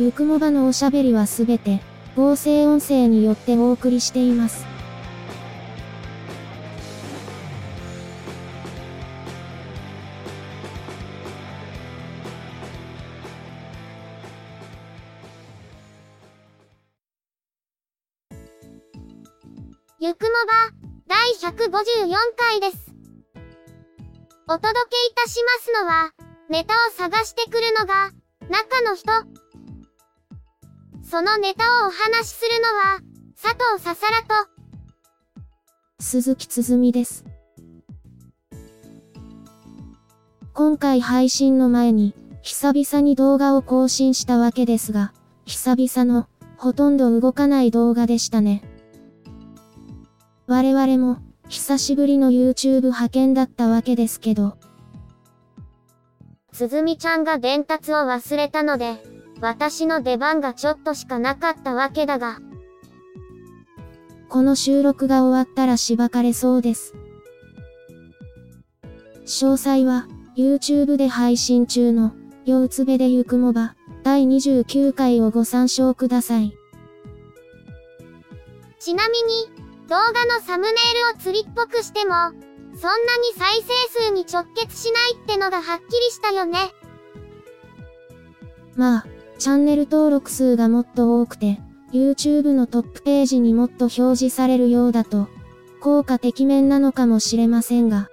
ゆくもばのおしゃべりはすべて、合成音声によってお送りしています。ゆくもば、第154回です。お届けいたしますのは、ネタを探してくるのが、中の人。そのネタをお話しするのは、佐藤ささらと、鈴木つづみです。今回配信の前に、久々に動画を更新したわけですが、久々の、ほとんど動かない動画でしたね。我々も、久しぶりの YouTube 派遣だったわけですけど。つづみちゃんが伝達を忘れたので、私の出番がちょっとしかなかったわけだが。この収録が終わったらしばかれそうです。詳細は、YouTube で配信中の、ようつべでゆくもば、第29回をご参照ください。ちなみに、動画のサムネイルを釣りっぽくしても、そんなに再生数に直結しないってのがはっきりしたよね。まあ、チャンネル登録数がもっと多くて、YouTube のトップページにもっと表示されるようだと、効果的面なのかもしれませんが。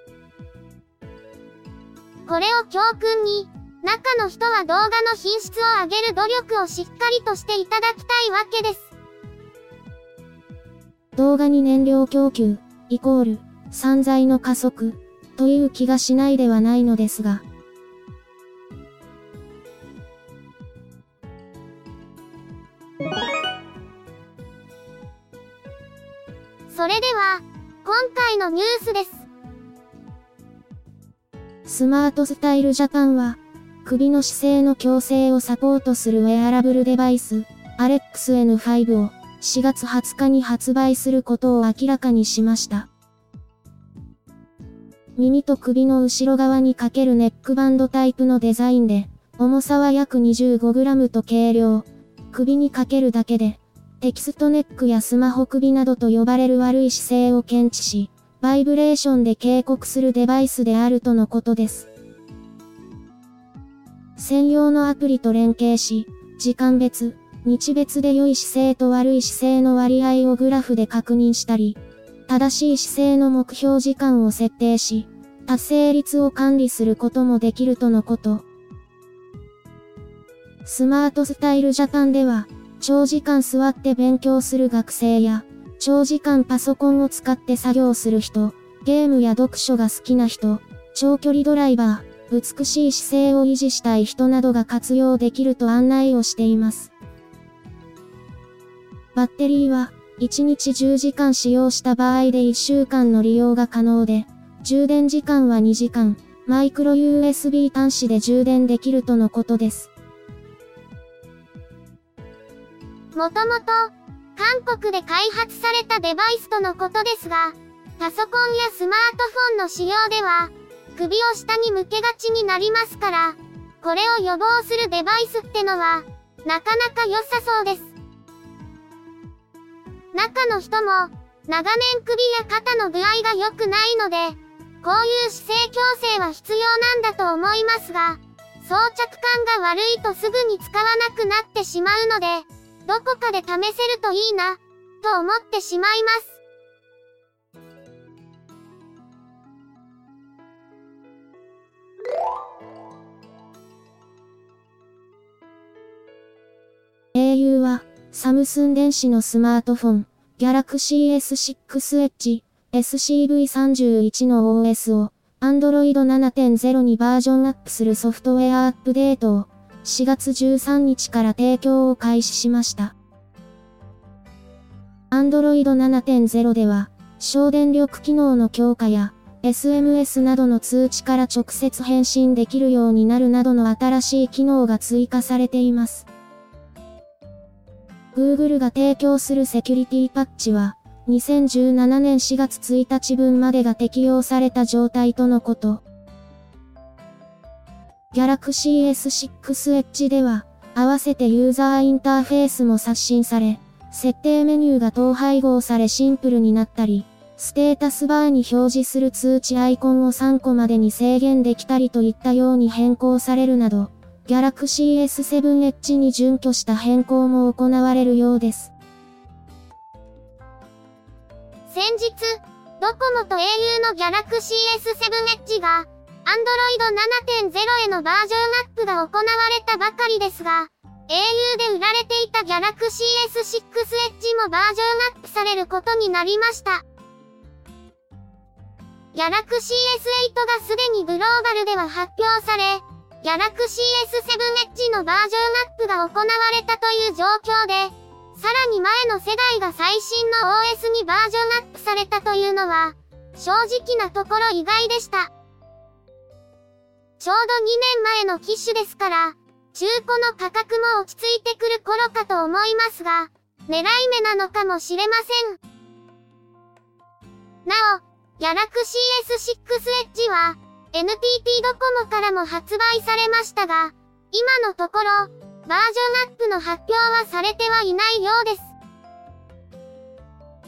これを教訓に、中の人は動画の品質を上げる努力をしっかりとしていただきたいわけです。動画に燃料供給、イコール、散財の加速、という気がしないではないのですが。それでは、今回のニュースです。スマートスタイルジャパンは、首の姿勢の矯正をサポートするウェアラブルデバイス、アレックス N5 を、4月20日に発売することを明らかにしました。耳と首の後ろ側にかけるネックバンドタイプのデザインで、重さは約 25g と軽量。首にかけるだけで、テキストネックやスマホ首などと呼ばれる悪い姿勢を検知し、バイブレーションで警告するデバイスであるとのことです。専用のアプリと連携し、時間別、日別で良い姿勢と悪い姿勢の割合をグラフで確認したり、正しい姿勢の目標時間を設定し、達成率を管理することもできるとのこと。スマートスタイルジャパンでは、長時間座って勉強する学生や、長時間パソコンを使って作業する人、ゲームや読書が好きな人、長距離ドライバー、美しい姿勢を維持したい人などが活用できると案内をしています。バッテリーは、1日10時間使用した場合で1週間の利用が可能で、充電時間は2時間、マイクロ USB 端子で充電できるとのことです。もともと、韓国で開発されたデバイスとのことですが、パソコンやスマートフォンの使用では、首を下に向けがちになりますから、これを予防するデバイスってのは、なかなか良さそうです。中の人も、長年首や肩の具合が良くないので、こういう姿勢矯正は必要なんだと思いますが、装着感が悪いとすぐに使わなくなってしまうので、どこかで試せるといいな、と思ってしまいます。au は、サムスン電子のスマートフォン、Galaxy S6 Edge、SCV31 の OS を、Android 7.0にバージョンアップするソフトウェアアップデートを、4月13日から提供を開始しました。Android 7.0では、省電力機能の強化や、SMS などの通知から直接返信できるようになるなどの新しい機能が追加されています。Google が提供するセキュリティパッチは、2017年4月1日分までが適用された状態とのこと。Galaxy S6 Edge では、合わせてユーザーインターフェースも刷新され、設定メニューが統配合されシンプルになったり、ステータスバーに表示する通知アイコンを3個までに制限できたりといったように変更されるなど、Galaxy S7 Edge に準拠した変更も行われるようです。先日、ドコモと au の Galaxy S7 Edge が、Android 7.0へのバージョンアップが行われたばかりですが、au で売られていた Galaxy S6 Edge もバージョンアップされることになりました。Galaxy S8 がすでにグローバルでは発表され、Galaxy S7 Edge のバージョンアップが行われたという状況で、さらに前の世代が最新の OS にバージョンアップされたというのは、正直なところ意外でした。ちょうど2年前の機種ですから、中古の価格も落ち着いてくる頃かと思いますが、狙い目なのかもしれません。なお、Galaxy S6 Edge は、NTT ドコモからも発売されましたが、今のところ、バージョンアップの発表はされてはいないようです。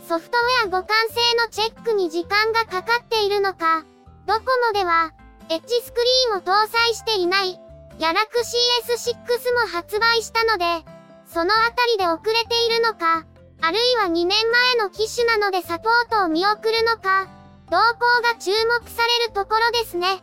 ソフトウェア互換性のチェックに時間がかかっているのか、ドコモでは、エッジスクリーンを搭載していない、Galaxy S6 も発売したので、そのあたりで遅れているのか、あるいは2年前の機種なのでサポートを見送るのか、動向が注目されるところですね。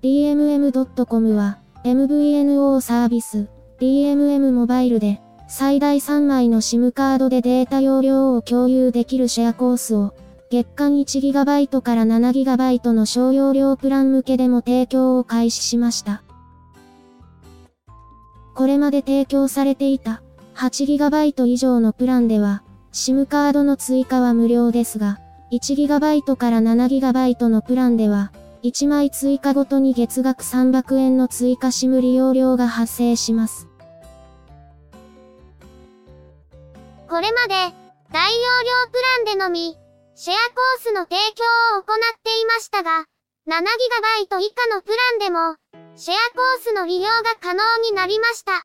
DMM.com は MVNO サービス DMM モバイルで、最大3枚の SIM カードでデータ容量を共有できるシェアコースを、月間 1GB から 7GB の小容量プラン向けでも提供を開始しました。これまで提供されていた 8GB 以上のプランでは、SIM カードの追加は無料ですが、1GB から 7GB のプランでは、1枚追加ごとに月額300円の追加 SIM 利用料が発生します。これまで、大容量プランでのみ、シェアコースの提供を行っていましたが、7GB 以下のプランでも、シェアコースの利用が可能になりました。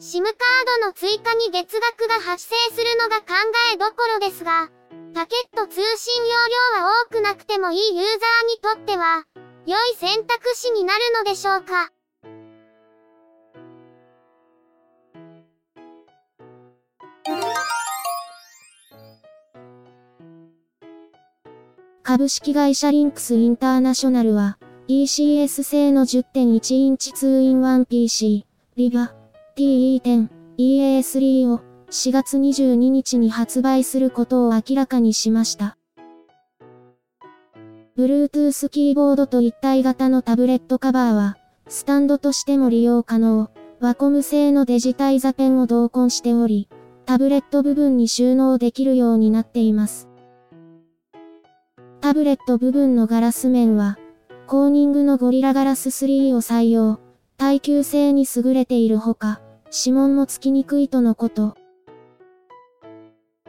SIM カードの追加に月額が発生するのが考えどころですが、パケット通信容量は多くなくてもいいユーザーにとっては、良い選択肢になるのでしょうか？株式会社リンクスインターナショナルは、ECS 製の10.1インチ 2-in-1PC、リバ、TE10、EA3 を4月22日に発売することを明らかにしました。Bluetooth キーボードと一体型のタブレットカバーは、スタンドとしても利用可能、ワコム製のデジタイザペンを同梱しており、タブレット部分に収納できるようになっています。タブレット部分のガラス面は、コーニングのゴリラガラス3を採用、耐久性に優れているほか、指紋もつきにくいとのこと。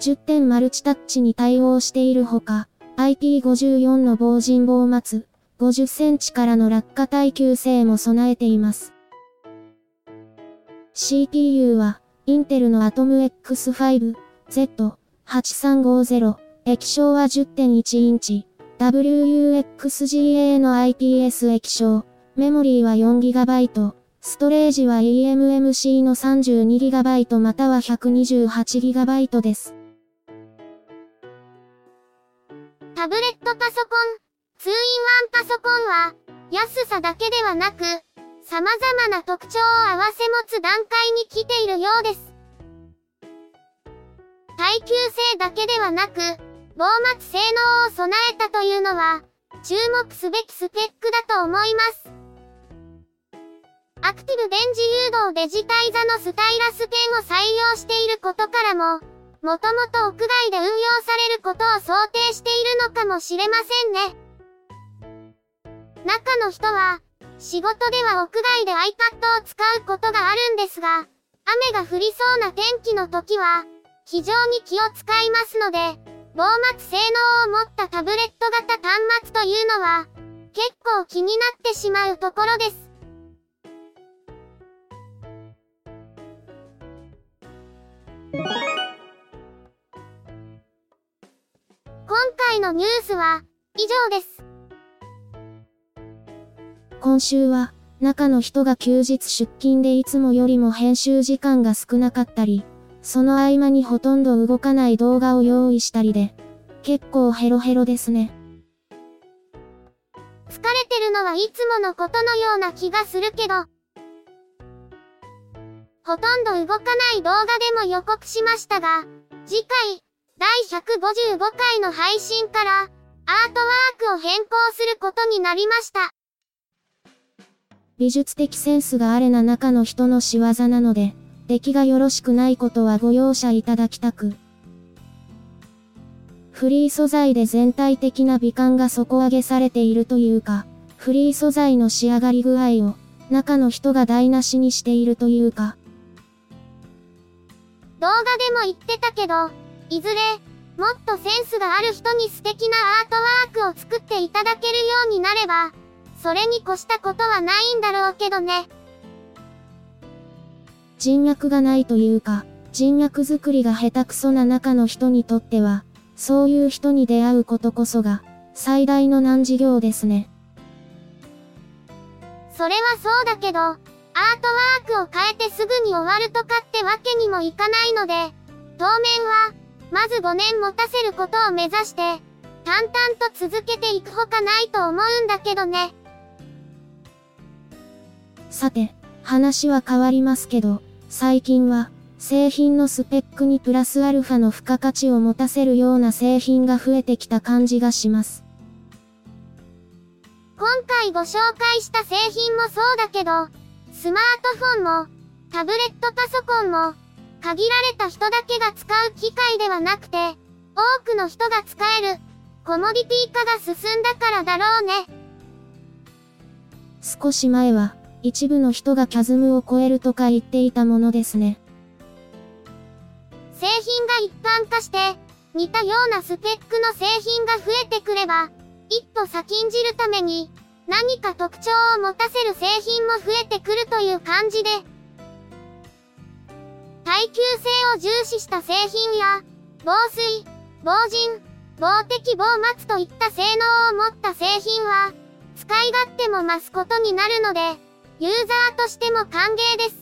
10点マルチタッチに対応しているほか、IP54 の防塵防末、50センチからの落下耐久性も備えています。CPU は、インテルのアトム X5、Z8350、液晶は10.1インチ、WUXGA の IPS 液晶、メモリーは 4GB、ストレージは eMMC の 32GB または 128GB です。タブレットパソコン、2 in 1パソコンは、安さだけではなく、様々な特徴を併せ持つ段階に来ているようです。耐久性だけではなく、防末性能を備えたというのは、注目すべきスペックだと思います。アクティブ電磁誘導デジタイザのスタイラスペンを採用していることからも、もともと屋外で運用されることを想定しているのかもしれませんね。中の人は、仕事では屋外で iPad を使うことがあるんですが、雨が降りそうな天気の時は、非常に気を使いますので、防末性能を持ったタブレット型端末というのは、結構気になってしまうところです。今回のニュースは以上です。今週は中の人が休日出勤でいつもよりも編集時間が少なかったり、その合間にほとんど動かない動画を用意したりで、結構ヘロヘロですね。疲れてるのはいつものことのような気がするけど、ほとんど動かない動画でも予告しましたが、次回、第155回の配信から、アートワークを変更することになりました。美術的センスがあれな中の人の仕業なので、出来がよろしくないことはご容赦いただきたく。フリー素材で全体的な美観が底上げされているというか、フリー素材の仕上がり具合を、中の人が台無しにしているというか。動画でも言ってたけど、いずれ、もっとセンスがある人に素敵なアートワークを作っていただけるようになれば、それに越したことはないんだろうけどね。人脈がないというか、人脈作りが下手くそな中の人にとっては、そういう人に出会うことこそが、最大の難事業ですね。それはそうだけど、アートワークを変えてすぐに終わるとかってわけにもいかないので、当面は、まず5年持たせることを目指して、淡々と続けていくほかないと思うんだけどね。さて、話は変わりますけど、最近は、製品のスペックにプラスアルファの付加価値を持たせるような製品が増えてきた感じがします。今回ご紹介した製品もそうだけど、スマートフォンも、タブレットパソコンも、限られた人だけが使う機械ではなくて、多くの人が使える、コモディティ化が進んだからだろうね。少し前は、一部の人がキャズムを超えるとか言っていたものですね。製品が一般化して、似たようなスペックの製品が増えてくれば、一歩先んじるために、何か特徴を持たせる製品も増えてくるという感じで、耐久性を重視した製品や、防水、防塵、防滴防末といった性能を持った製品は、使い勝手も増すことになるので、ユーザーとしても歓迎です。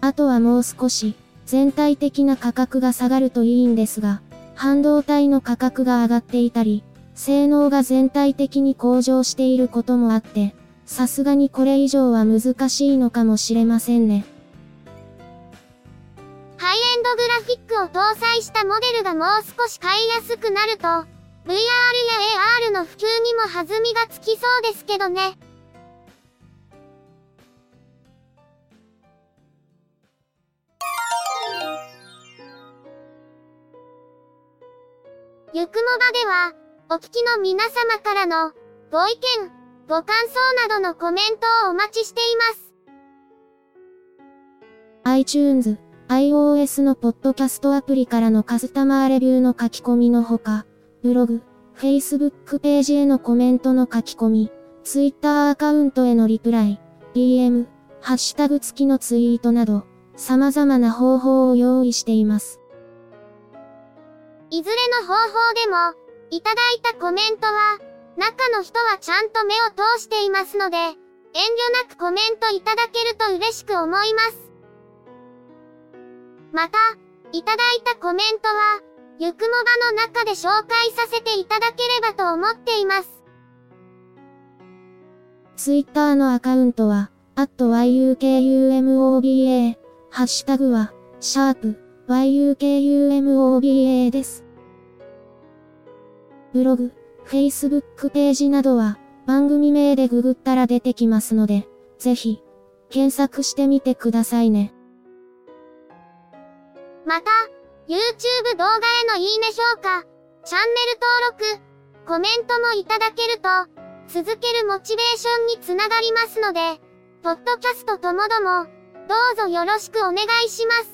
あとはもう少し、全体的な価格が下がるといいんですが、半導体の価格が上がっていたり、性能が全体的に向上していることもあって、さすがにこれ以上は難しいのかもしれませんね。ハイエンドグラフィックを搭載したモデルがもう少し買いやすくなると、VR や AR の普及にも弾みがつきそうですけどね。ゆくもばでは、お聞きの皆様からの、ご意見、ご感想などのコメントをお待ちしています。iTunes、iOS のポッドキャストアプリからのカスタマーレビューの書き込みのほか、ブログ、Facebook ページへのコメントの書き込み、Twitter アカウントへのリプライ、DM、ハッシュタグ付きのツイートなど、様々な方法を用意しています。いずれの方法でも、いただいたコメントは、中の人はちゃんと目を通していますので、遠慮なくコメントいただけると嬉しく思います。また、いただいたコメントは、ゆくもばの中で紹介させていただければと思っています。ツイッターのアカウントは、at yukumoba、ハッシュタグは、シャープ yukumoba です。ブログ、Facebook ページなどは番組名でググったら出てきますので、ぜひ検索してみてくださいね。また、YouTube 動画へのいいね評価、チャンネル登録、コメントもいただけると、続けるモチベーションにつながりますので、ポッドキャストともども、どうぞよろしくお願いします。